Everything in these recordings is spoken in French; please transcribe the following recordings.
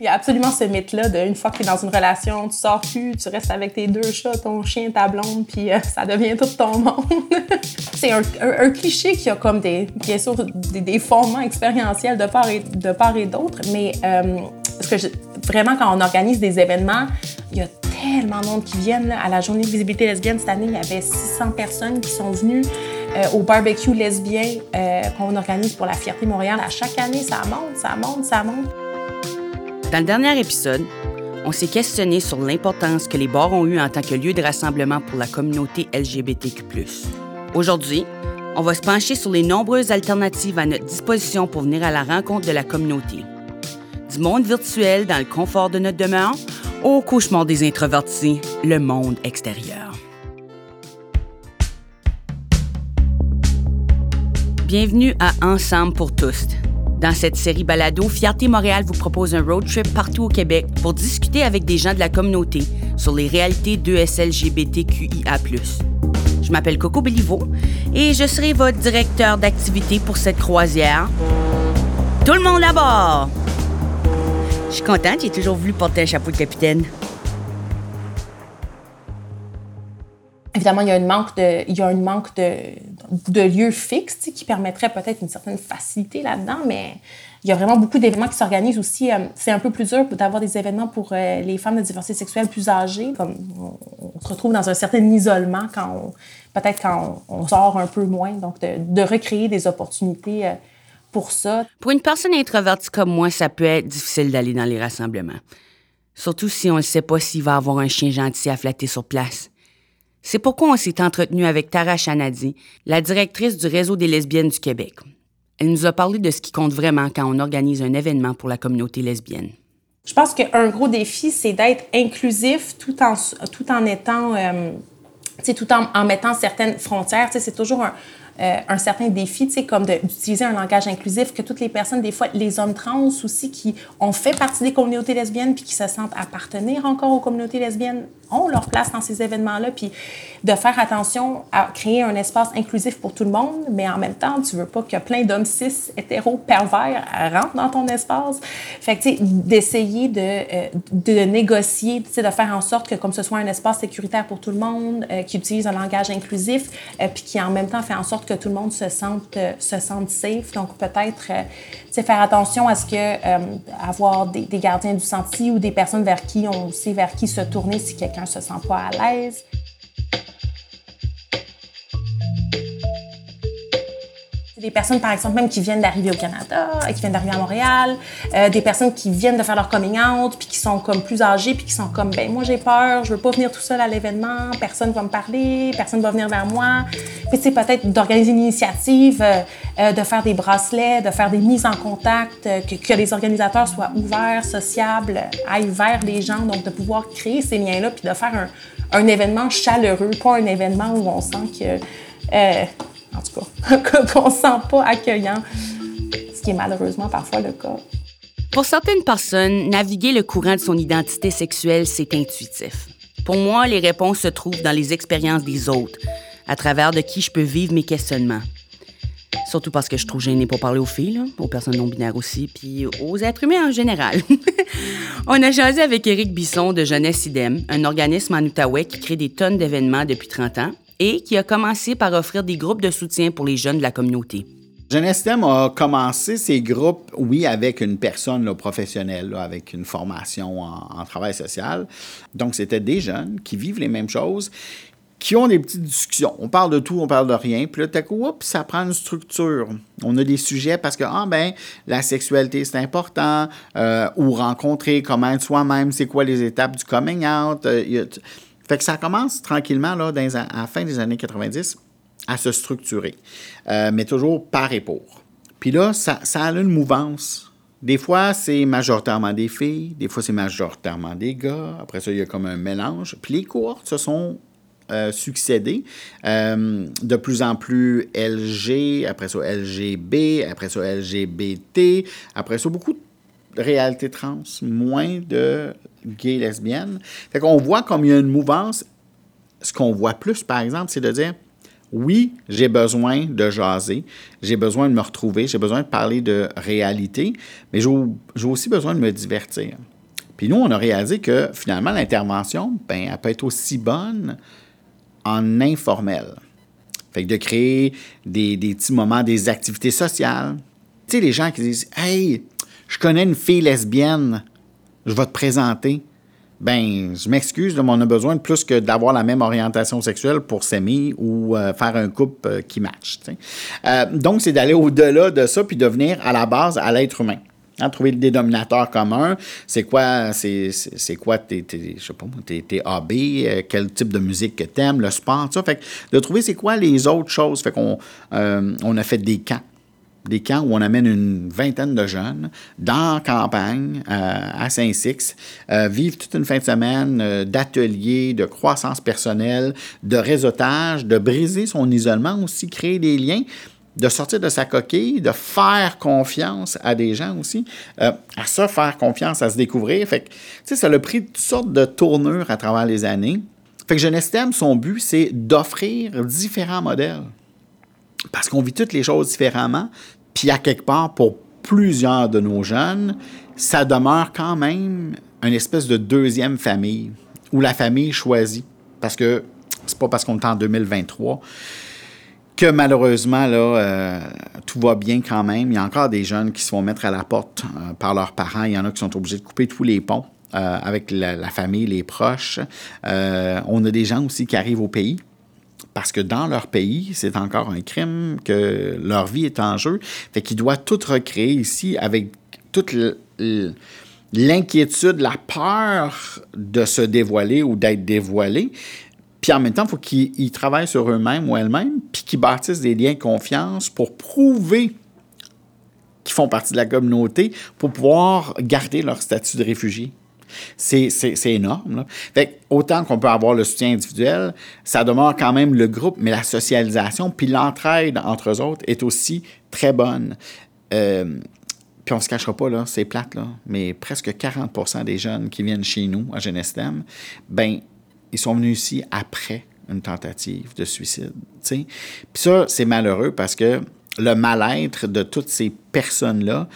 Il y a absolument ce mythe-là de une fois que tu es dans une relation, tu sors plus, tu restes avec tes deux chats, ton chien, ta blonde, puis euh, ça devient tout ton monde. c'est un, cliché qui a comme des, bien sûr, des, fondements expérientiels de part et, de part et d'autre, mais euh, parce que vraiment, quand on organise des événements, il y a tellement de monde qui viennent. À la journée de visibilité lesbienne cette année, il y avait 600 personnes qui sont venues. Euh, au barbecue lesbien qu'on organise pour la Fierté Montréal. À chaque année, ça monte, ça monte, ça monte. Dans le dernier épisode, on s'est questionné sur l'importance que les bars ont eu en tant que lieu de rassemblement pour la communauté LGBTQ. Aujourd'hui, on va se pencher sur les nombreuses alternatives à notre disposition pour venir à la rencontre de la communauté. Du monde virtuel dans le confort de notre demeure au cauchemar des introvertis, le monde extérieur. Bienvenue à Ensemble pour tous, dans cette série balado, Fierté Montréal vous propose un road trip partout au Québec pour discuter avec des gens de la communauté sur les réalités d'ESLGBTQIA+. Je m'appelle Coco Béliveau et je serai votre directeur d'activité pour cette croisière. Tout le monde à bord! Je suis contente, j'ai toujours voulu porter un chapeau de capitaine. Évidemment, il y a un manque de, il y a un manque de, de lieux fixes qui permettrait peut-être une certaine facilité là-dedans, mais il y a vraiment beaucoup d'événements qui s'organisent aussi. Euh, c'est un peu plus dur d'avoir des événements pour euh, les femmes de diversité sexuelle plus âgées. Comme on, se retrouve dans un certain isolement quand peut-être quand on, sort un peu moins. Donc, de, de recréer des opportunités euh, pour ça. Pour une personne introvertie comme moi, ça peut être difficile d'aller dans les rassemblements. Surtout si on ne sait pas s'il va avoir un chien gentil à flatter sur place. C'est pourquoi on s'est entretenu avec Tara Chanadi, la directrice du Réseau des lesbiennes du Québec. Elle nous a parlé de ce qui compte vraiment quand on organise un événement pour la communauté lesbienne. Je pense qu'un gros défi, c'est d'être inclusif tout en, étant, euh, tout en, mettant certaines frontières. C'est toujours un, euh, certain défi, comme d'utiliser un langage inclusif, que toutes les personnes, des fois, les hommes trans aussi, qui ont fait partie des communautés lesbiennes puis qui se sentent appartenir encore aux communautés lesbiennes, ont leur place dans ces événements-là, puis de faire attention à créer un espace inclusif pour tout le monde, mais en même temps, tu veux pas que plein d'hommes cis, hétéros, pervers rentrent dans ton espace. Fait que, tu sais, d'essayer de, euh, négocier, tu sais, de faire en sorte que comme ce soit un espace sécuritaire pour tout le monde, euh, qui utilise un langage inclusif, puis qui en même temps fait en sorte que tout le monde se sente, euh, se sente safe. Donc, peut-être euh, faire attention à ce que euh, avoir des, des, gardiens du sentier ou des personnes vers qui on sait vers qui se tourner si quelqu'un se sent pas à l'aise. Des personnes, par exemple, même qui viennent d'arriver au Canada, qui viennent d'arriver à Montréal, euh, des personnes qui viennent de faire leur coming out, puis qui sont comme plus âgées, puis qui sont comme, ben moi j'ai peur, je veux pas venir tout seul à l'événement, personne va me parler, personne va venir vers moi. Puis c'est peut-être d'organiser une initiative, euh, euh, de faire des bracelets, de faire des mises en contact, que, que, les organisateurs soient ouverts, sociables, aillent vers les gens, donc de pouvoir créer ces liens-là, puis de faire un, un, événement chaleureux, pas un événement où on sent que en tout cas, qu'on ne sent pas accueillant, ce qui est malheureusement parfois le cas. Pour certaines personnes, naviguer le courant de son identité sexuelle, c'est intuitif. Pour moi, les réponses se trouvent dans les expériences des autres, à travers de qui je peux vivre mes questionnements. Surtout parce que je trouve gênée pour parler aux filles, aux personnes non-binaires aussi, puis aux êtres humains en général. On a jasé avec Éric Bisson de Jeunesse Idem, un organisme en Outaouais qui crée des tonnes d'événements depuis 30 ans et qui a commencé par offrir des groupes de soutien pour les jeunes de la communauté. Jeunesse a commencé ces groupes, oui, avec une personne professionnelle, avec une formation en, travail social. Donc, c'était des jeunes qui vivent les mêmes choses, qui ont des petites discussions. On parle de tout, on parle de rien. Puis là, tout coup, ça prend une structure. On a des sujets parce que, ah ben, la sexualité, c'est important, euh, ou rencontrer, comment être soi-même, c'est quoi les étapes du coming out. Euh, que ça commence tranquillement, là, à la fin des années 90, à se structurer, euh, mais toujours par et pour. Puis là, ça, ça a une mouvance. Des fois, c'est majoritairement des filles, des fois, c'est majoritairement des gars. Après ça, il y a comme un mélange. Puis les cohortes se sont euh, succédées. Euh, de plus en plus LG, après ça LGB, après ça LGBT, après ça beaucoup de réalité trans, moins de gays lesbiennes. Fait qu'on voit comme il y a une mouvance. Ce qu'on voit plus, par exemple, c'est de dire oui, j'ai besoin de jaser, j'ai besoin de me retrouver, j'ai besoin de parler de réalité, mais j'ai aussi besoin de me divertir. Puis nous, on a réalisé que finalement, l'intervention, ben, elle peut être aussi bonne en informel. Fait que de créer des, des petits moments, des activités sociales. Tu sais, les gens qui disent Hey, je connais une fille lesbienne, je vais te présenter ben, je m'excuse, mais on a besoin de plus que d'avoir la même orientation sexuelle pour s'aimer ou euh, faire un couple euh, qui match. Euh, donc, c'est d'aller au-delà de ça puis de venir à la base à l'être humain. Hein, trouver le dénominateur commun, c'est quoi, c'est, quoi tes, tes, je sais pas, tes, tes AB, quel type de musique que t'aimes, le sport, ça. Fait que de trouver c'est quoi les autres choses. Fait qu'on on a fait des camps des camps où on amène une vingtaine de jeunes dans la campagne euh, à Saint-Six, euh, vivre toute une fin de semaine euh, d'ateliers, de croissance personnelle, de réseautage, de briser son isolement aussi, créer des liens de sortir de sa coquille, de faire confiance à des gens aussi, à ça, faire confiance, à se découvrir. Fait que, tu ça a pris toutes sortes de tournures à travers les années. Fait que Jeunesse son but, c'est d'offrir différents modèles parce qu'on vit toutes les choses différemment, puis à quelque part, pour plusieurs de nos jeunes, ça demeure quand même une espèce de deuxième famille, où la famille choisit. Parce que c'est pas parce qu'on est en 2023 que malheureusement, là, euh, tout va bien quand même. Il y a encore des jeunes qui se font mettre à la porte euh, par leurs parents. Il y en a qui sont obligés de couper tous les ponts. Euh, avec la, la, famille, les proches. on a des gens aussi qui arrivent au pays parce que dans leur pays, c'est encore un crime, que leur vie est en jeu. Fait qu'ils doivent tout recréer ici avec toute l'inquiétude, la peur de se dévoiler ou d'être dévoilé. Puis en même temps, il faut qu'ils travaillent sur eux-mêmes ou elles-mêmes, puis qu'ils bâtissent des liens de confiance pour prouver qu'ils font partie de la communauté, pour pouvoir garder leur statut de réfugié. C'est énorme. Fait autant qu'on peut avoir le soutien individuel, ça demeure quand même le groupe, mais la socialisation puis l'entraide entre eux autres est aussi très bonne. Euh, puis on se cachera pas, là, c'est plate, là, mais presque 40% des jeunes qui viennent chez nous à Genestem, ben ils sont venus ici après une tentative de suicide. Puis ça, c'est malheureux parce que le mal-être de toutes ces personnes-là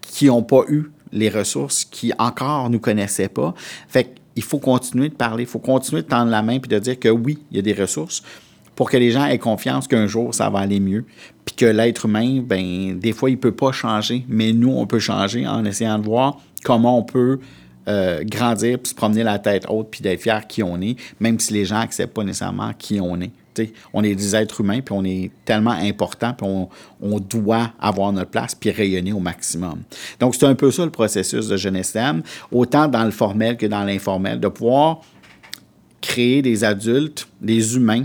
qui n'ont pas eu les ressources qui encore nous connaissaient pas. Fait qu'il faut continuer de parler, il faut continuer de tendre la main puis de dire que oui, il y a des ressources pour que les gens aient confiance qu'un jour ça va aller mieux, puis que l'être humain, ben des fois il peut pas changer, mais nous on peut changer en essayant de voir comment on peut euh, grandir, puis se promener la tête haute, puis d'être fier qui on est, même si les gens n'acceptent pas nécessairement qui on est on est des êtres humains, puis on est tellement important, puis on, doit avoir notre place, puis rayonner au maximum. Donc, c'est un peu ça le processus de Jeunesse autant dans le formel que dans l'informel, de pouvoir créer des adultes, des humains,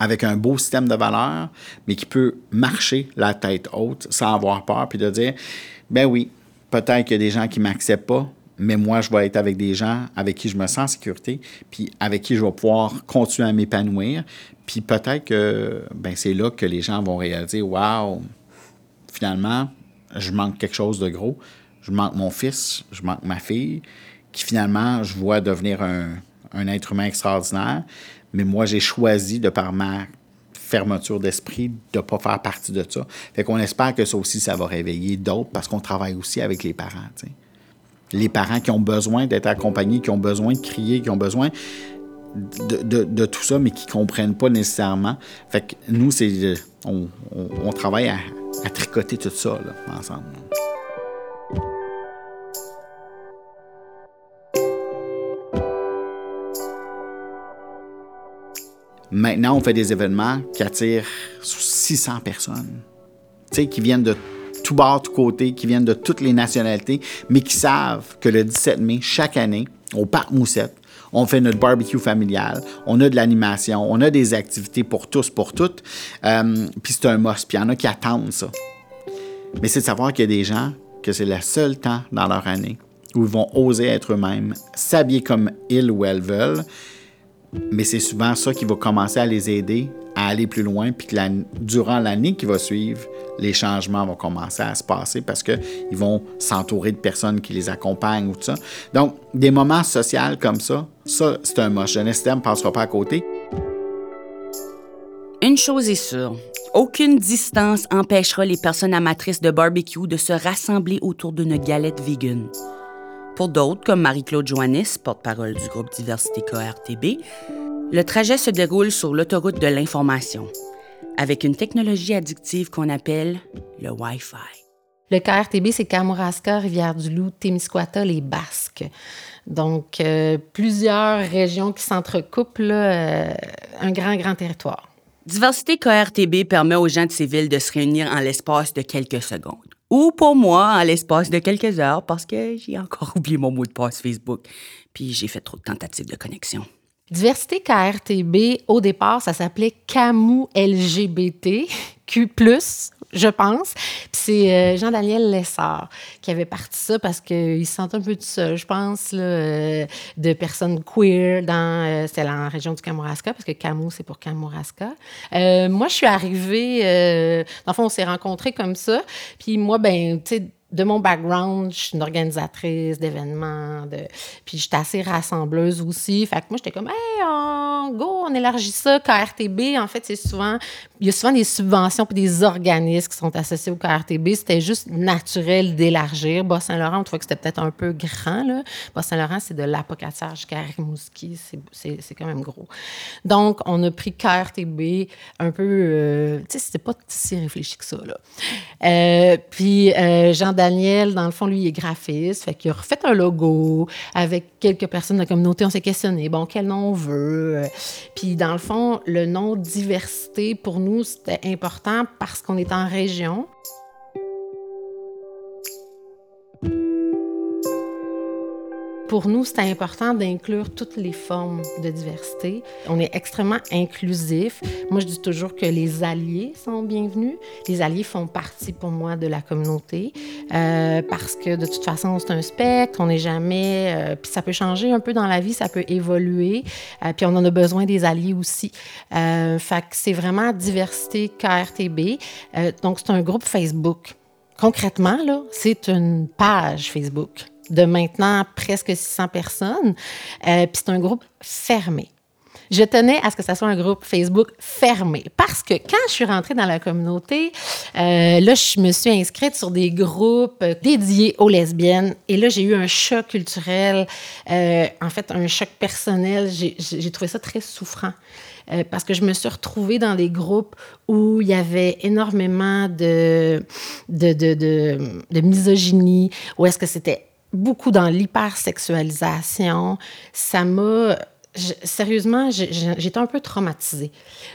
avec un beau système de valeurs, mais qui peut marcher la tête haute sans avoir peur, puis de dire, ben oui, peut-être qu'il y a des gens qui ne m'acceptent pas, mais moi, je vais être avec des gens avec qui je me sens en sécurité, puis avec qui je vais pouvoir continuer à m'épanouir. Puis peut-être que ben, c'est là que les gens vont réaliser Waouh, finalement, je manque quelque chose de gros. Je manque mon fils, je manque ma fille, qui finalement, je vois devenir un, un être humain extraordinaire. Mais moi, j'ai choisi, de par ma fermeture d'esprit, de ne pas faire partie de ça. Fait qu'on espère que ça aussi, ça va réveiller d'autres parce qu'on travaille aussi avec les parents. Les parents qui ont besoin d'être accompagnés, qui ont besoin de crier, qui ont besoin de, tout ça, mais qui ne comprennent pas nécessairement. Fait que nous, c'est on, travaille à, tricoter tout ça ensemble. Maintenant, on fait des événements qui attirent 600 personnes, qui viennent de tout bord, tout côté, qui viennent de toutes les nationalités, mais qui savent que le 17 mai, chaque année, au Parc Moussette, on fait notre barbecue familial, on a de l'animation, on a des activités pour tous, pour toutes. Euh, puis c'est un must. Puis il y en a qui attendent ça. Mais c'est de savoir qu'il y a des gens que c'est le seul temps dans leur année où ils vont oser être eux-mêmes, s'habiller comme ils ou elles veulent. Mais c'est souvent ça qui va commencer à les aider à aller plus loin, puis que durant l'année qui va suivre, les changements vont commencer à se passer parce qu'ils vont s'entourer de personnes qui les accompagnent ou tout ça. Donc, des moments sociaux comme ça, ça, c'est un moche. Jeunesse ne passera pas à côté. Une chose est sûre, aucune distance empêchera les personnes amatrices de barbecue de se rassembler autour d'une galette vegan. Pour d'autres, comme Marie-Claude Joannis, porte-parole du groupe Diversité KRTB, le trajet se déroule sur l'autoroute de l'information, avec une technologie addictive qu'on appelle le Wi-Fi. Le KRTB, c'est Kamouraska, Rivière-du-Loup, Témiscouata, les Basques. Donc, euh, plusieurs régions qui s'entrecoupent, euh, un grand, grand territoire. Diversité KRTB permet aux gens de ces villes de se réunir en l'espace de quelques secondes. Ou pour moi, en l'espace de quelques heures, parce que j'ai encore oublié mon mot de passe Facebook. Puis j'ai fait trop de tentatives de connexion. Diversité KRTB, au départ, ça s'appelait CAMU LGBT, Q+, je pense. c'est euh, Jean-Daniel Lessard qui avait parti ça parce qu'il se sentait un peu tout seul, je pense, euh, de personnes queer dans... Euh, c'était la région du Kamouraska, parce que Camus, c'est pour Kamouraska. moi, je suis arrivée... dans le fond, on s'est rencontrés comme ça. Puis moi, ben, tu sais de mon background, je suis une organisatrice d'événements, de... puis j'étais assez rassembleuse aussi. Fait que moi, j'étais comme, hey, go, on élargit ça. KRTB, en fait, c'est souvent, il y a souvent des subventions puis des organismes qui sont associés au KRTB. C'était juste naturel d'élargir. Bas-Saint-Laurent, on trouvait que c'était peut-être un peu grand, là. Bas-Saint-Laurent, c'est de l'apocatière jusqu'à. C'est quand même gros. Donc, on a pris KRTB un peu, euh, tu sais, c'était pas si réfléchi que ça, là. Euh, puis, euh, Jean Daniel, dans le fond, lui, est graphiste. Fait qu'il a refait un logo avec quelques personnes de la communauté. On s'est questionné, bon, quel nom on veut? Puis, dans le fond, le nom diversité, pour nous, c'était important parce qu'on est en région. Pour nous, c'est important d'inclure toutes les formes de diversité. On est extrêmement inclusif. Moi, je dis toujours que les alliés sont bienvenus. Les alliés font partie pour moi de la communauté euh, parce que de toute façon, c'est un spectre. On n'est jamais. Euh, puis ça peut changer un peu dans la vie, ça peut évoluer. Euh, puis on en a besoin des alliés aussi. fait que c'est vraiment diversité KRTB. donc, c'est un groupe Facebook. Concrètement, là, c'est une page Facebook de maintenant presque 600 personnes. Euh, puis c'est un groupe fermé. Je tenais à ce que ça soit un groupe Facebook fermé parce que quand je suis rentrée dans la communauté, euh, là, je me suis inscrite sur des groupes dédiés aux lesbiennes et là, j'ai eu un choc culturel, euh, en fait, un choc personnel. J'ai trouvé ça très souffrant. parce que je me suis retrouvée dans des groupes où il y avait énormément de, de, de, de, de misogynie, où est-ce que c'était beaucoup dans l'hypersexualisation. Ça m'a sérieusement, j'étais un peu traumatisée.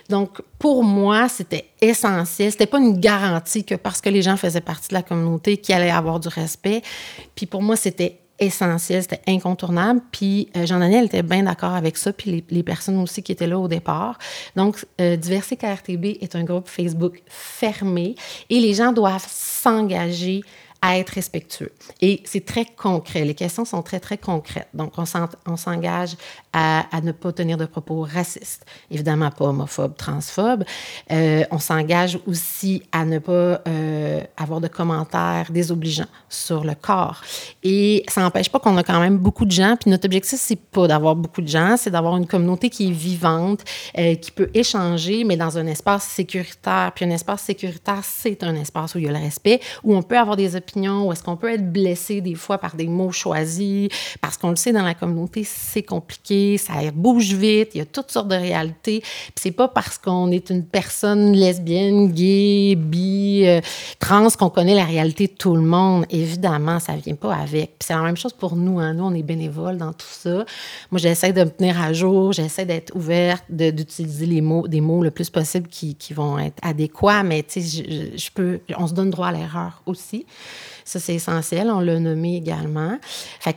Donc, pour moi, c'était essentiel. C'était pas une garantie que parce que les gens faisaient partie de la communauté, qu'il allait avoir du respect. Puis pour moi, c'était essentiel, c'était incontournable. Puis euh, Jean-Daniel était bien d'accord avec ça, puis les, personnes aussi qui étaient là au départ. Donc, euh, Diversité KRTB est un groupe Facebook fermé et les gens doivent s'engager à être respectueux. Et c'est très concret. Les questions sont très, très concrètes. Donc, on s'engage à, ne pas tenir de propos racistes, évidemment pas homophobes, transphobes. Euh, on s'engage aussi à ne pas euh, avoir de commentaires désobligeants sur le corps. Et ça n'empêche pas qu'on a quand même beaucoup de gens. Puis notre objectif, c'est pas d'avoir beaucoup de gens, c'est d'avoir une communauté qui est vivante, euh, qui peut échanger, mais dans un espace sécuritaire. Puis un espace sécuritaire, c'est un espace où il y a le respect, où on peut avoir des opinions, où est-ce qu'on peut être blessé des fois par des mots choisis, parce qu'on le sait, dans la communauté, c'est compliqué ça bouge vite, il y a toutes sortes de réalités. Puis c'est pas parce qu'on est une personne lesbienne, gay, bi, euh, trans qu'on connaît la réalité de tout le monde. Évidemment, ça vient pas avec. Puis c'est la même chose pour nous. Hein. Nous, on est bénévoles dans tout ça. Moi, j'essaie de me tenir à jour, j'essaie d'être ouverte, d'utiliser les mots, des mots le plus possible qui, vont être adéquats, mais tu sais, je, peux, on se donne droit à l'erreur aussi. Ça, c'est essentiel. On l'a nommé également. Fait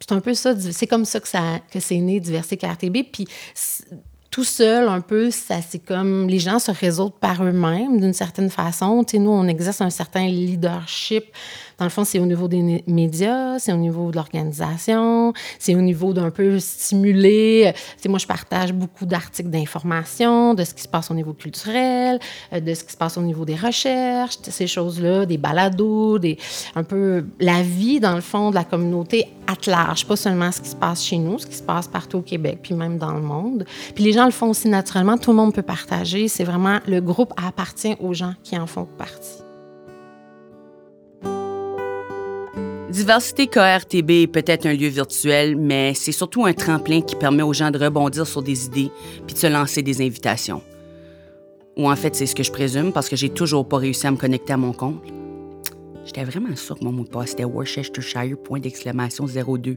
c'est un peu ça, c'est comme ça que, ça, que c'est né Diversité KRTB. Puis tout seul, un peu, ça, c'est comme les gens se résolvent par eux-mêmes d'une certaine façon. Tu sais, nous, on exerce un certain leadership Dans le fond, c'est au niveau des médias, c'est au niveau de l'organisation, c'est au niveau d'un peu stimuler. C'est moi, je partage beaucoup d'articles d'information de ce qui se passe au niveau culturel, euh, de ce qui se passe au niveau des recherches, ces choses-là, des balados, des, un peu la vie, dans le fond, de la communauté à large, pas seulement ce qui se passe chez nous, ce qui se passe partout au Québec, puis même dans le monde. Puis les gens le font aussi naturellement, tout le monde peut partager. C'est vraiment le groupe appartient aux gens qui en font partie. Diversité KRTB est peut-être un lieu virtuel, mais c'est surtout un tremplin qui permet aux gens de rebondir sur des idées puis de se lancer des invitations. Ou en fait, c'est ce que je présume parce que j'ai toujours pas réussi à me connecter à mon compte. J'étais vraiment sûr que mon mot de passe était Worcestershire, point d'exclamation 02.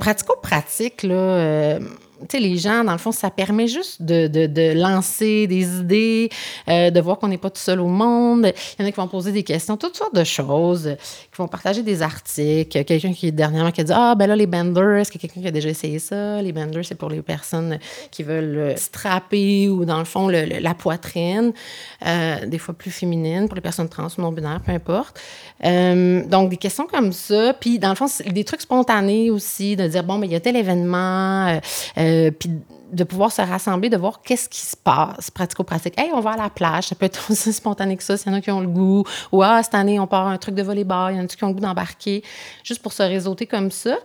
Pratico-pratique, là. Euh, tu les gens, dans le fond, ça permet juste de, de, lancer des idées, euh, de voir qu'on n'est pas tout seul au monde. Il y en a qui vont poser des questions, toutes sortes de choses, qui vont partager des articles. Quelqu'un qui, dernièrement, qui a dit Ah, ben là, les benders, est-ce qu'il y a quelqu'un qui a déjà essayé ça? Les benders, c'est pour les personnes qui veulent euh, strapper ou, dans le fond, la poitrine, euh, des fois plus féminine, pour les personnes trans ou non-binaires, peu importe. Donc, des questions comme ça. Puis, dans le fond, des trucs spontanés aussi, de dire Bon, mais il y a tel événement. Euh, puis de pouvoir se rassembler, de voir qu'est-ce qui se passe pratico-pratique. Hey, on va à la plage, ça peut être aussi spontané que ça, s'il y en a qui ont le goût. Ou, ah, cette année, on part un truc de volleyball, il y en a qui ont le goût d'embarquer, juste pour se réseauter comme ça.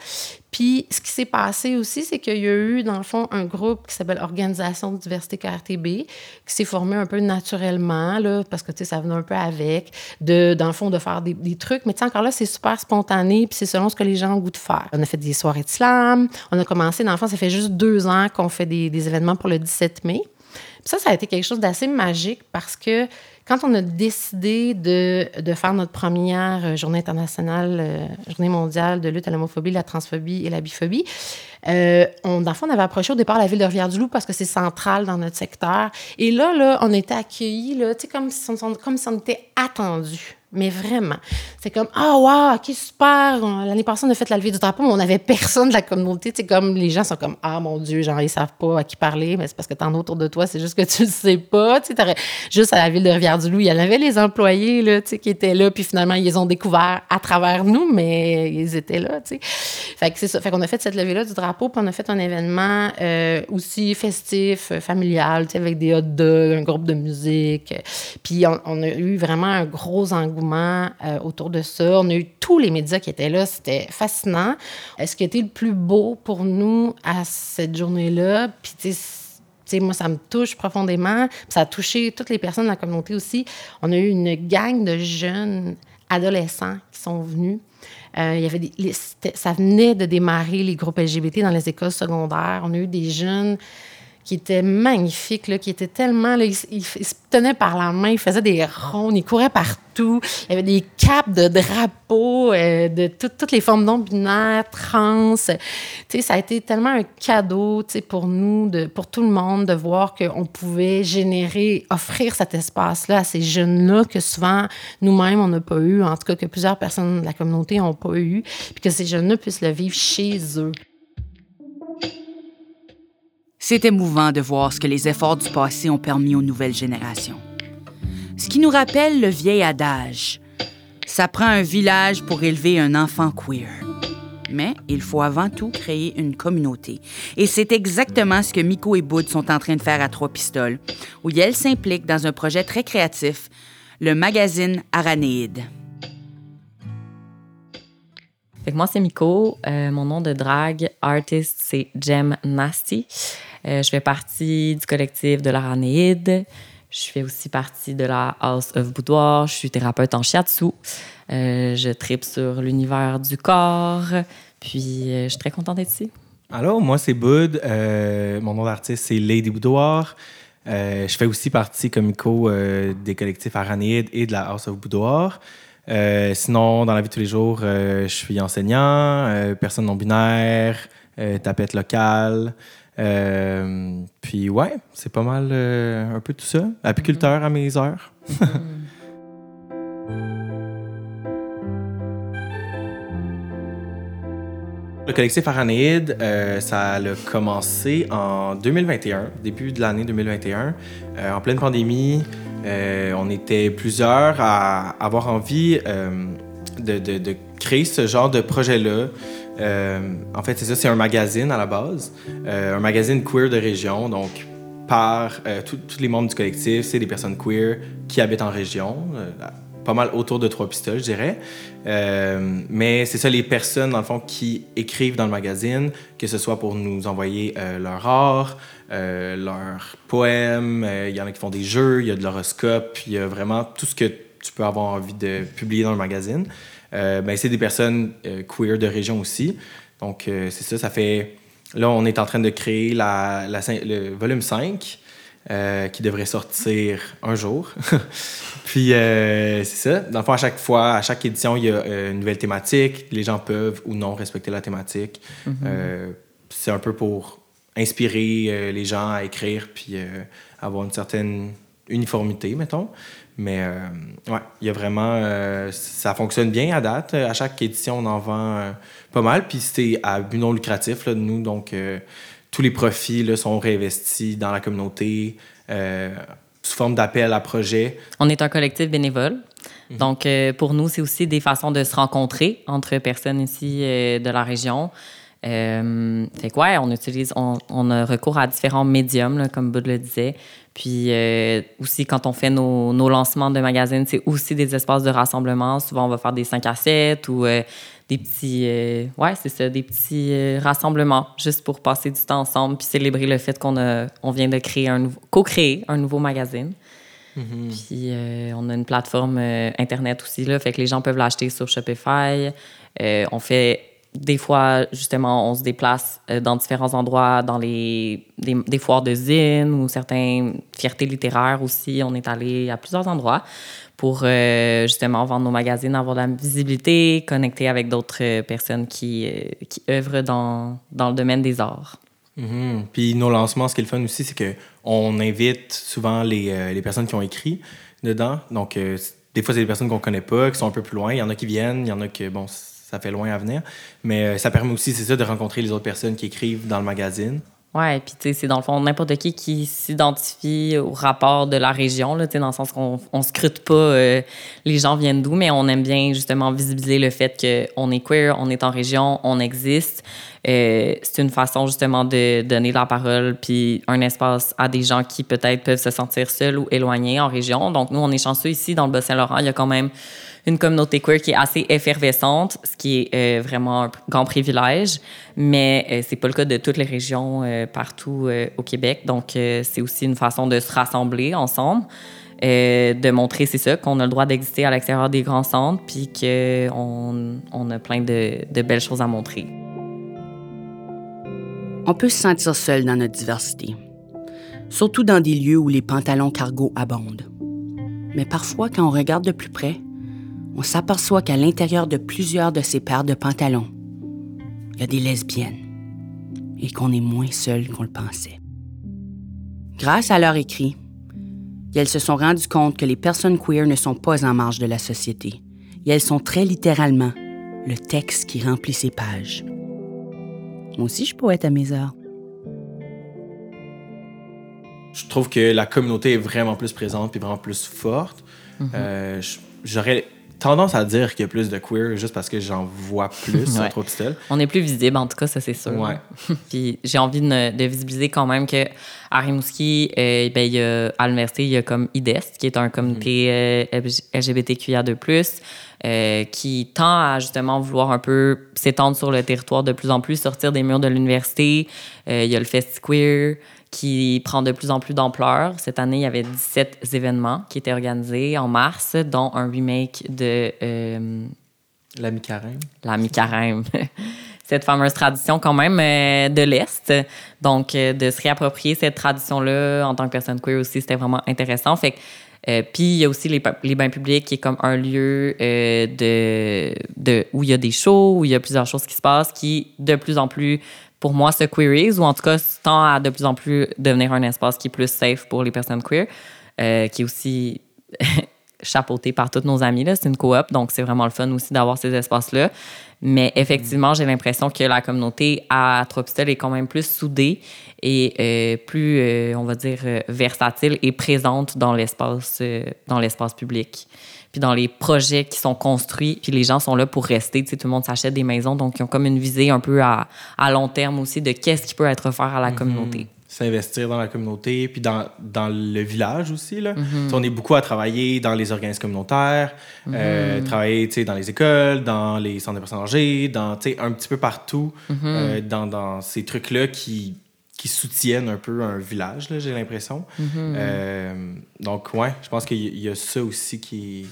Puis, ce qui s'est passé aussi, c'est qu'il y a eu, dans le fond, un groupe qui s'appelle Organisation de diversité KRTB, qui s'est formé un peu naturellement, là, parce que, tu sais, ça venait un peu avec, de, dans le fond, de faire des, trucs. Mais, tu sais, encore là, c'est super spontané, puis c'est selon ce que les gens ont goût de faire. On a fait des soirées de slam, on a commencé, dans le fond, ça fait juste deux ans qu'on fait des, des événements pour le 17 mai. Puis ça, ça a été quelque chose d'assez magique parce que quand on a décidé de, de faire notre première euh, journée internationale, euh, journée mondiale de lutte à l'homophobie, la transphobie et la biphobie, euh, on, dans le fond, on avait approché au départ la ville de Rivière-du-Loup parce que c'est central dans notre secteur. Et là, là on était accueillis là, comme, si on, comme si on était attendus. Mais vraiment. C'est comme, ah, wow, ok, super. L'année passée, on a fait la levée du drapeau, mais on n'avait personne de la communauté. C'est comme, les gens sont comme, ah, mon Dieu, genre, ils savent pas à qui parler, mais c'est parce que t'en as autour de toi, c'est juste que tu le sais pas. Tu sais, juste à la ville de Rivière-du-Loup, il y en avait les employés, là, qui étaient là, puis finalement, ils les ont découverts à travers nous, mais ils étaient là, tu sais. Fait que c'est ça. Fait qu'on a fait cette levée-là du drapeau, puis on a fait un événement euh, aussi festif, euh, familial, avec des hot dogs, un groupe de musique. Puis on, a eu vraiment un gros engouement euh, autour de ça. On a eu tous les médias qui étaient là. C'était fascinant. Ce qui été le plus beau pour nous à cette journée-là, puis tu sais, moi, ça me touche profondément. Ça a touché toutes les personnes de la communauté aussi. On a eu une gang de jeunes adolescents qui sont venus. Euh, ça venait de démarrer les groupes LGBT dans les écoles secondaires. On a eu des jeunes qui était magnifique, là, qui était tellement... Là, il, se tenait par la main, il faisait des rondes, il courait partout. Il y avait des capes de drapeaux euh, de toutes les formes non-binaires, trans. Tu sais, ça a été tellement un cadeau pour nous, de, pour tout le monde, de voir qu'on pouvait générer, offrir cet espace-là à ces jeunes-là que souvent, nous-mêmes, on n'a pas eu, en tout cas que plusieurs personnes de la communauté n'ont pas eu, puis que ces jeunes-là puissent le vivre chez eux. C'est émouvant de voir ce que les efforts du passé ont permis aux nouvelles générations. Ce qui nous rappelle le vieil adage Ça prend un village pour élever un enfant queer. Mais il faut avant tout créer une communauté. Et c'est exactement ce que Miko et Boud sont en train de faire à Trois Pistoles, où elles s'impliquent dans un projet très créatif, le magazine Aranéide. moi, c'est Miko. Euh, mon nom de drague artist, c'est Jem Nasty. Euh, je fais partie du collectif de l'Aranéide. Je fais aussi partie de la House of Boudoir. Je suis thérapeute en shiatsu. Euh, je tripe sur l'univers du corps. Puis, euh, je suis très contente d'être ici. Alors, moi, c'est Bud. mon nom d'artiste, c'est Lady Boudoir. je fais aussi partie, comme Miko, des collectifs Aranéide et de la House of Boudoir. sinon, dans la vie de tous les jours, je suis enseignant, personne non-binaire, tapette locale. Euh, puis ouais, c'est pas mal euh, un peu tout ça. Apiculteur à mes heures. Le collectif Aranéide, euh, ça a commencé en 2021, début de l'année 2021, euh, en pleine pandémie. On était plusieurs à avoir envie de, créer ce genre de projet-là. En fait, c'est ça, c'est un magazine à la base, un magazine queer de région, donc par tous les membres du collectif, c'est des personnes queer qui habitent en région pas mal autour de trois pistoles, je dirais. Euh, mais c'est ça, les personnes, dans le fond, qui écrivent dans le magazine, que ce soit pour nous envoyer euh, leur art, euh, leurs poèmes, il y en a qui font des jeux, il y a de l'horoscope, il y a vraiment tout ce que tu peux avoir envie de publier dans le magazine. Ben, c'est des personnes queer de région aussi. Donc, c'est ça, ça fait... Là, on est en train de créer la, la le volume 5. Euh, qui devrait sortir un jour. Puis, euh, c'est ça. Dans le fond, à chaque fois, à chaque édition, il y a euh, une nouvelle thématique. Les gens peuvent ou non respecter la thématique. Mm-hmm. c'est un peu pour inspirer les gens à écrire puis avoir une certaine uniformité, mettons. Mais ouais, il y a vraiment. ça fonctionne bien à date. À chaque édition, on en vend pas mal. Puis c'est à but non lucratif, là, de nous. Donc, tous les profits là, sont réinvestis dans la communauté euh, sous forme d'appel à projet. On est un collectif bénévole. Mhm. Donc, euh, pour nous, c'est aussi des façons de se rencontrer entre personnes ici euh, de la région. Fait quoi, on utilise, on, a recours à différents médiums, comme Bud le disait. Puis aussi, quand on fait nos, nos lancements de magazines, c'est aussi des espaces de rassemblement. Souvent, on va faire des 5 à 7 ou des petits, euh, ouais, c'est ça, des petits euh, rassemblements juste pour passer du temps ensemble puis célébrer le fait qu'on a, on vient de créer un co-créer un nouveau magazine. Mm-hmm. Puis euh, on a une plateforme internet aussi là, fait que les gens peuvent l'acheter sur Shopify. on fait des fois, justement, on se déplace dans différents endroits, dans les des, foires de zine ou certaines fiertés littéraires aussi. On est allé à plusieurs endroits pour euh, justement vendre nos magazines, avoir de la visibilité, connecter avec d'autres euh, personnes qui, euh, qui œuvrent dans, dans, le domaine des arts. Mm-hmm. Puis nos lancements, ce qui est le fun aussi, c'est qu'on invite souvent les, les, personnes qui ont écrit dedans. Donc, des fois, c'est des personnes qu'on connaît pas, qui sont un peu plus loin. Il y en a qui viennent, il y en a qui, bon, ça fait loin à venir. Mais ça permet aussi, c'est ça, de rencontrer les autres personnes qui écrivent dans le magazine. Ouais, puis tu sais, c'est dans le fond n'importe qui qui s'identifie au rapport de la région, là, dans le sens qu'on on scrute pas euh, les gens viennent d'où, mais on aime bien justement visibiliser le fait qu'on est queer, on est en région, on existe. Euh, c'est une façon justement de donner la parole puis un espace à des gens qui peut-être peuvent se sentir seuls ou éloignés en région. Donc nous, on est chanceux ici dans le Bas-Saint-Laurent, il y a quand même une communauté queer qui est assez effervescente, ce qui est euh, vraiment un grand privilège, mais euh, c'est pas le cas de toutes les régions euh, partout au Québec. Donc, c'est aussi une façon de se rassembler ensemble. de montrer, c'est ça, qu'on a le droit d'exister à l'extérieur des grands centres, puis qu'on on a plein de belles choses à montrer. On peut se sentir seul dans notre diversité, surtout dans des lieux où les pantalons cargo abondent. Mais parfois, quand on regarde de plus près, on s'aperçoit qu'à l'intérieur de plusieurs de ces paires de pantalons, il y a des lesbiennes et qu'on est moins seul qu'on le pensait. Grâce à leur écrit, elles se sont rendues compte que les personnes queer ne sont pas en marge de la société et elles sont très littéralement le texte qui remplit ces pages. Moi aussi, je pourrais être à mes heures. Je trouve que la communauté est vraiment plus présente et vraiment plus forte. Mm-hmm. Euh, j'aurais tendance à dire qu'il y a plus de queer juste parce que j'en vois plus sur Trois On est plus visible, en tout cas, ça c'est sûr. Ouais. Puis j'ai envie de, visibiliser quand même que à Rimouski, euh, ben, il y a, à l'université, il y a comme IDEST, qui est un comité euh, LGBTQIA2+, euh, qui tend à justement vouloir un peu s'étendre sur le territoire de plus en plus, sortir des murs de l'université. Euh, il y a le Fest Queer, qui prend de plus en plus d'ampleur. Cette année, il y avait 17 événements qui étaient organisés en mars, dont un remake de... Euh, la mi-carême. La mi-carême. cette fameuse tradition quand même euh, de l'Est. Donc, euh, de se réapproprier cette tradition-là en tant que personne queer aussi, c'était vraiment intéressant. Fait puis il y a aussi les, les, bains publics qui est comme un lieu de, de, où il y a des shows, où il y a plusieurs choses qui se passent, qui de plus en plus pour moi, se queerise, ou en tout cas, tend à de plus en plus devenir un espace qui est plus safe pour les personnes queer, euh, qui est aussi chapeauté par toutes nos amies. C'est une coop, donc c'est vraiment le fun aussi d'avoir ces espaces-là. Mais effectivement, j'ai l'impression que la communauté à Tropistel est quand même plus soudée et euh, plus, euh, on va dire, euh, versatile et présente dans l'espace, dans l'espace public. Puis dans les projets qui sont construits, puis les gens sont là pour rester. Tu sais, tout le monde s'achète des maisons, donc ils ont comme une visée un peu à, à long terme aussi de qu'est-ce qui peut être offert à la communauté s'investir dans la communauté, puis dans, dans le village aussi. Là. On est beaucoup à travailler dans les organismes communautaires, euh, travailler dans les écoles, dans les centres de personnes âgées, dans, un petit peu partout, euh, dans, dans, ces trucs-là qui, qui soutiennent un peu un village, j'ai l'impression. Euh, donc, ouais, je pense qu'il y, y a ça aussi qui,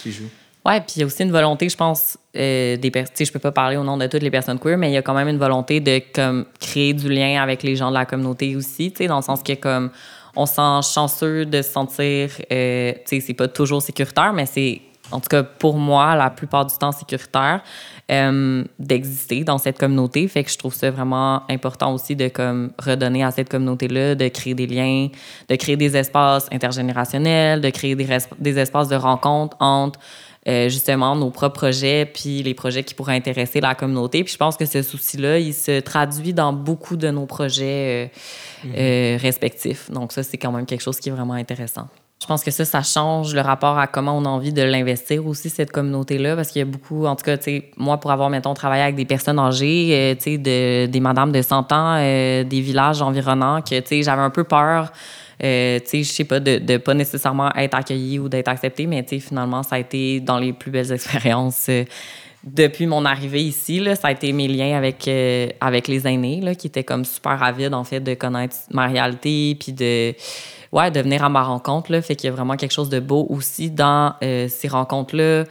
qui joue. Ouais, puis il y a aussi une volonté, je pense, euh, des personnes. Je peux pas parler au nom de toutes les personnes queer, mais il y a quand même une volonté de comme créer du lien avec les gens de la communauté aussi, tu sais, dans le sens que comme on se sent chanceux de se sentir, euh, tu sais, c'est pas toujours sécuritaire, mais c'est en tout cas pour moi la plupart du temps sécuritaire euh, d'exister dans cette communauté. Fait que je trouve ça vraiment important aussi de comme redonner à cette communauté-là, de créer des liens, de créer des espaces intergénérationnels, de créer des, des espaces de rencontre entre euh, justement nos propres projets puis les projets qui pourraient intéresser la communauté. Puis je pense que ce souci-là, il se traduit dans beaucoup de nos projets euh, euh, respectifs. Donc ça, c'est quand même quelque chose qui est vraiment intéressant. Je pense que ça, ça change le rapport à comment on a envie de l'investir aussi, cette communauté-là, parce qu'il y a beaucoup, en tout cas, moi, pour avoir, mettons, travaillé avec des personnes âgées, tu sais, de, des madames de 100 ans, des villages environnants, que, tu sais, j'avais un peu peur euh, tu sais, je sais pas, de, de pas nécessairement être accueilli ou d'être accepté, mais tu sais, finalement, ça a été dans les plus belles expériences. Euh, depuis mon arrivée ici, ça a été mes liens avec, euh, avec les aînés, qui étaient comme super avides, en fait, de connaître ma réalité, puis de, ouais, de venir à ma rencontre, là. Fait qu'il y a vraiment quelque chose de beau aussi dans ces rencontres-là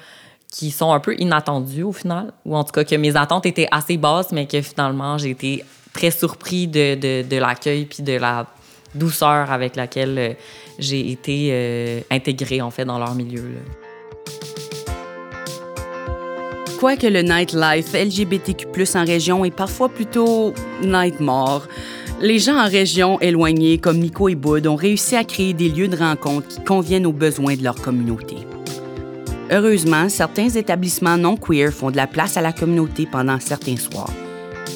qui sont un peu inattendues au final, ou en tout cas que mes attentes étaient assez basses, mais que finalement, j'ai été très surpris de, de, de l'accueil puis de la douceur avec laquelle euh, j'ai été euh, intégrée en fait dans leur milieu. Quoique le nightlife LGBTQ+ en région est parfois plutôt night mort, les gens en région éloignés comme Nico et Boud ont réussi à créer des lieux de rencontre qui conviennent aux besoins de leur communauté. Heureusement, certains établissements non queer font de la place à la communauté pendant certains soirs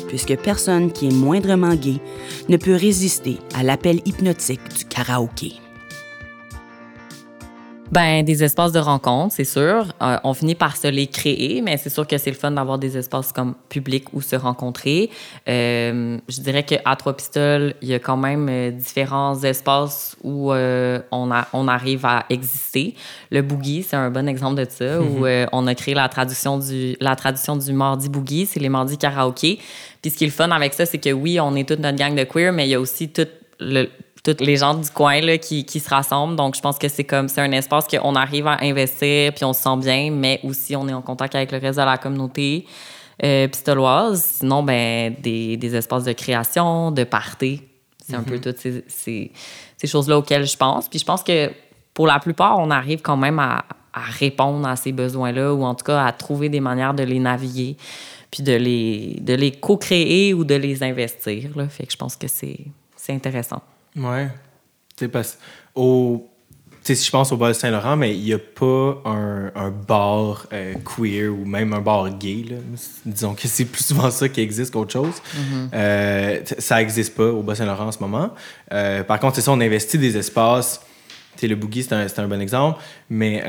puisque personne qui est moindrement gay ne peut résister à l'appel hypnotique du karaoké. Ben, des espaces de rencontre, c'est sûr. Euh, on finit par se les créer, mais c'est sûr que c'est le fun d'avoir des espaces comme publics où se rencontrer. Euh, je dirais qu'à Trois Pistoles, il y a quand même euh, différents espaces où on, a, on arrive à exister. Le boogie, c'est un bon exemple de ça, où on a créé la traduction du, la tradition du mardi boogie, c'est les mardis karaoké. Puis ce qui est le fun avec ça, c'est que oui, on est toute notre gang de queer, mais il y a aussi tout le, toutes les gens du coin là, qui, qui se rassemblent. Donc, je pense que c'est comme, c'est un espace qu'on arrive à investir, puis on se sent bien, mais aussi on est en contact avec le reste de la communauté euh, pistoloise. Sinon, ben, des, des, espaces de création, de party. C'est un peu mm-hmm. toutes ces, ces, ces choses-là auxquelles je pense. Puis je pense que pour la plupart, on arrive quand même à, à répondre à ces besoins-là, ou en tout cas à trouver des manières de les naviguer, puis de les, de les co-créer ou de les investir. Là. Fait que je pense que c'est intéressant. Ouais. Tu sais, parce au. Tu sais, si je pense au bal Saint-Laurent, mais il n'y a pas un, un bar euh, queer ou même un bar gay. Là. Disons que c'est plus souvent ça qui existe qu'autre chose. Mm-hmm. Euh, ça n'existe pas au bas Saint-Laurent en ce moment. Euh, par contre, c'est ça, on investit des espaces. sais, le boogie, c'est un, un, bon exemple. Mais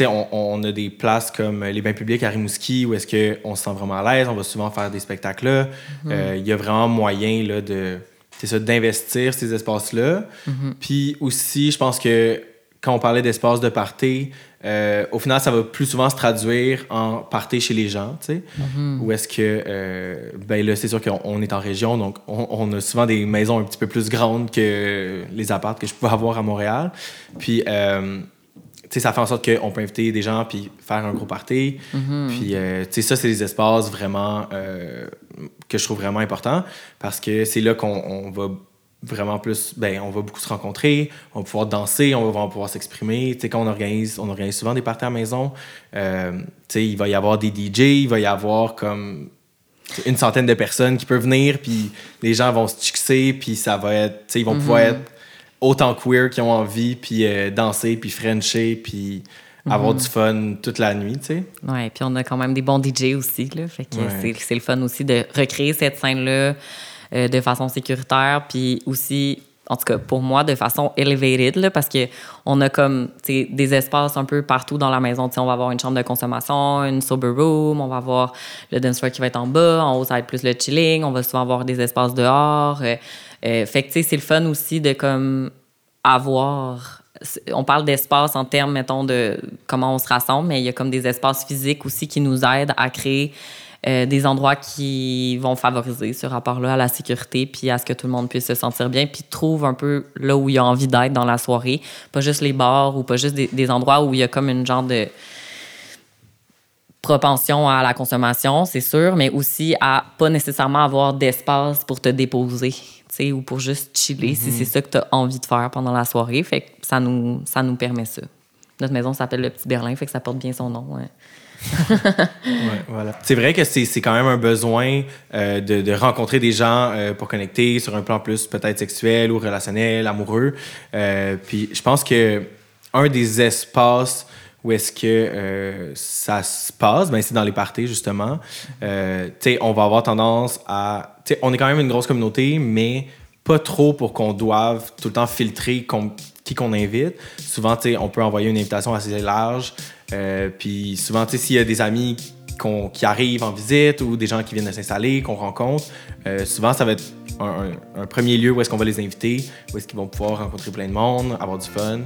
on, on, a des places comme les bains publics à Rimouski où est-ce qu'on se sent vraiment à l'aise. On va souvent faire des spectacles là. Mm-hmm. Il y a vraiment moyen là, de c'est ça, d'investir ces espaces-là. Mhm. Puis aussi, je pense que quand on parlait d'espace de party, euh, au final, ça va plus souvent se traduire en party chez les gens, tu sais. Mhm. Ou est-ce que, euh, ben là, c'est sûr qu'on est en région, donc on, a souvent des maisons un petit peu plus grandes que les apparts que je pouvais avoir à Montréal. Puis, euh, sais, ça fait en sorte qu'on peut inviter des gens puis faire un gros party. Mhm. Puis, tu sais, ça, c'est des espaces vraiment que je trouve vraiment important parce que c'est là qu'on va vraiment plus, ben, on va beaucoup se rencontrer, on va pouvoir danser, on va pouvoir s'exprimer. Tu sais, quand on organise, on organise souvent des parties à la maison, euh, tu sais, il va y avoir des DJ, il va y avoir comme une centaine de personnes qui peuvent venir, puis les gens vont se fixer, puis ça va être, tu sais, ils vont pouvoir mhm. être autant queer qu'ils ont envie, puis euh, danser, puis frencher, puis avoir du fun toute la nuit, tu sais. Ouais, puis on a quand même des bons DJ aussi, là. Fait que c'est, c'est le fun aussi de recréer cette scène-là euh, de façon sécuritaire, puis aussi en tout cas pour moi, de façon elevated, là, parce qu'on a comme des espaces un peu partout dans la maison. T'sais, on va avoir une chambre de consommation, une sober room, on va avoir le dance floor qui va être en bas, en haut, ça va être plus le chilling, on va souvent avoir des espaces dehors. Euh, euh, fait que c'est le fun aussi de comme avoir on parle d'espace en termes, mettons, de comment on se rassemble, mais il y a comme des espaces physiques aussi qui nous aident à créer euh, des endroits qui vont favoriser ce rapport-là à la sécurité, puis à ce que tout le monde puisse se sentir bien, puis trouve un peu là où il a envie d'être dans la soirée. Pas juste les bars ou pas juste des, endroits où il y a comme une genre de propension à la consommation, c'est sûr, mais aussi à pas nécessairement avoir d'espace pour te déposer, ou pour juste chiller si mm-hmm. c'est ça que tu as envie de faire pendant la soirée. Fait que ça nous, ça nous permet ça. Notre maison s'appelle le Petit Berlin, fait que ça porte bien son nom. C'est vrai que c'est quand même un besoin euh, de, de, rencontrer des gens euh, pour connecter sur un plan plus peut-être sexuel ou relationnel, amoureux. Euh, puis je pense que un des espaces où est-ce que ça se passe, ben c'est dans les parties justement. on va avoir tendance à... on est quand même une grosse communauté, mais pas trop pour qu'on doive tout le temps filtrer qui qu'on invite. Souvent, on peut envoyer une invitation assez large. Euh, puis souvent, s'il y a des amis qui arrivent en visite ou des gens qui viennent de s'installer, qu'on rencontre, euh, souvent, ça va être un, premier lieu où est-ce qu'on va les inviter, où est-ce qu'ils vont pouvoir rencontrer plein de monde, avoir du fun.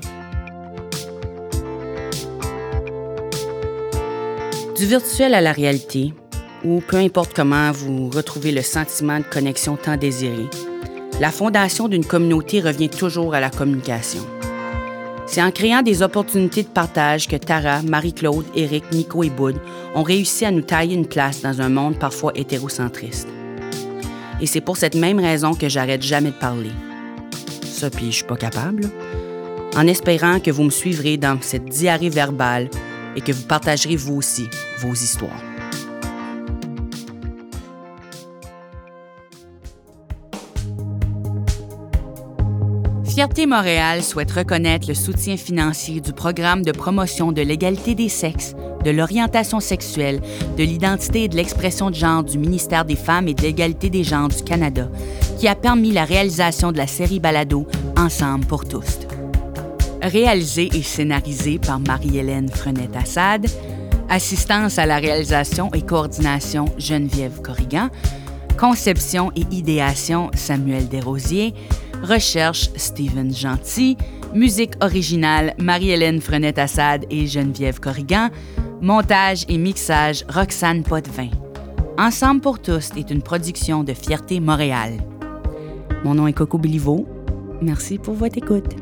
Du virtuel à la réalité, ou peu importe comment vous retrouvez le sentiment de connexion tant désiré, la fondation d'une communauté revient toujours à la communication. C'est en créant des opportunités de partage que Tara, Marie-Claude, Eric, Nico et Boud ont réussi à nous tailler une place dans un monde parfois hétérocentriste. Et c'est pour cette même raison que j'arrête jamais de parler. Ça, puis je suis pas capable. En espérant que vous me suivrez dans cette diarrhée verbale et que vous partagerez vous aussi vos histoires. Fierté Montréal souhaite reconnaître le soutien financier du programme de promotion de l'égalité des sexes, de l'orientation sexuelle, de l'identité et de l'expression de genre du ministère des Femmes et de l'égalité des genres du Canada, qui a permis la réalisation de la série balado Ensemble pour tous. Réalisée et scénarisée par Marie-Hélène Frenette-Assad, assistance à la réalisation et coordination Geneviève Corrigan, conception et idéation Samuel Desrosiers, Recherche Steven Gentil. Musique originale Marie-Hélène Frenette-Assad et Geneviève Corrigan. Montage et mixage Roxane Potvin. Ensemble pour tous est une production de Fierté Montréal. Mon nom est Coco Biliveau. Merci pour votre écoute.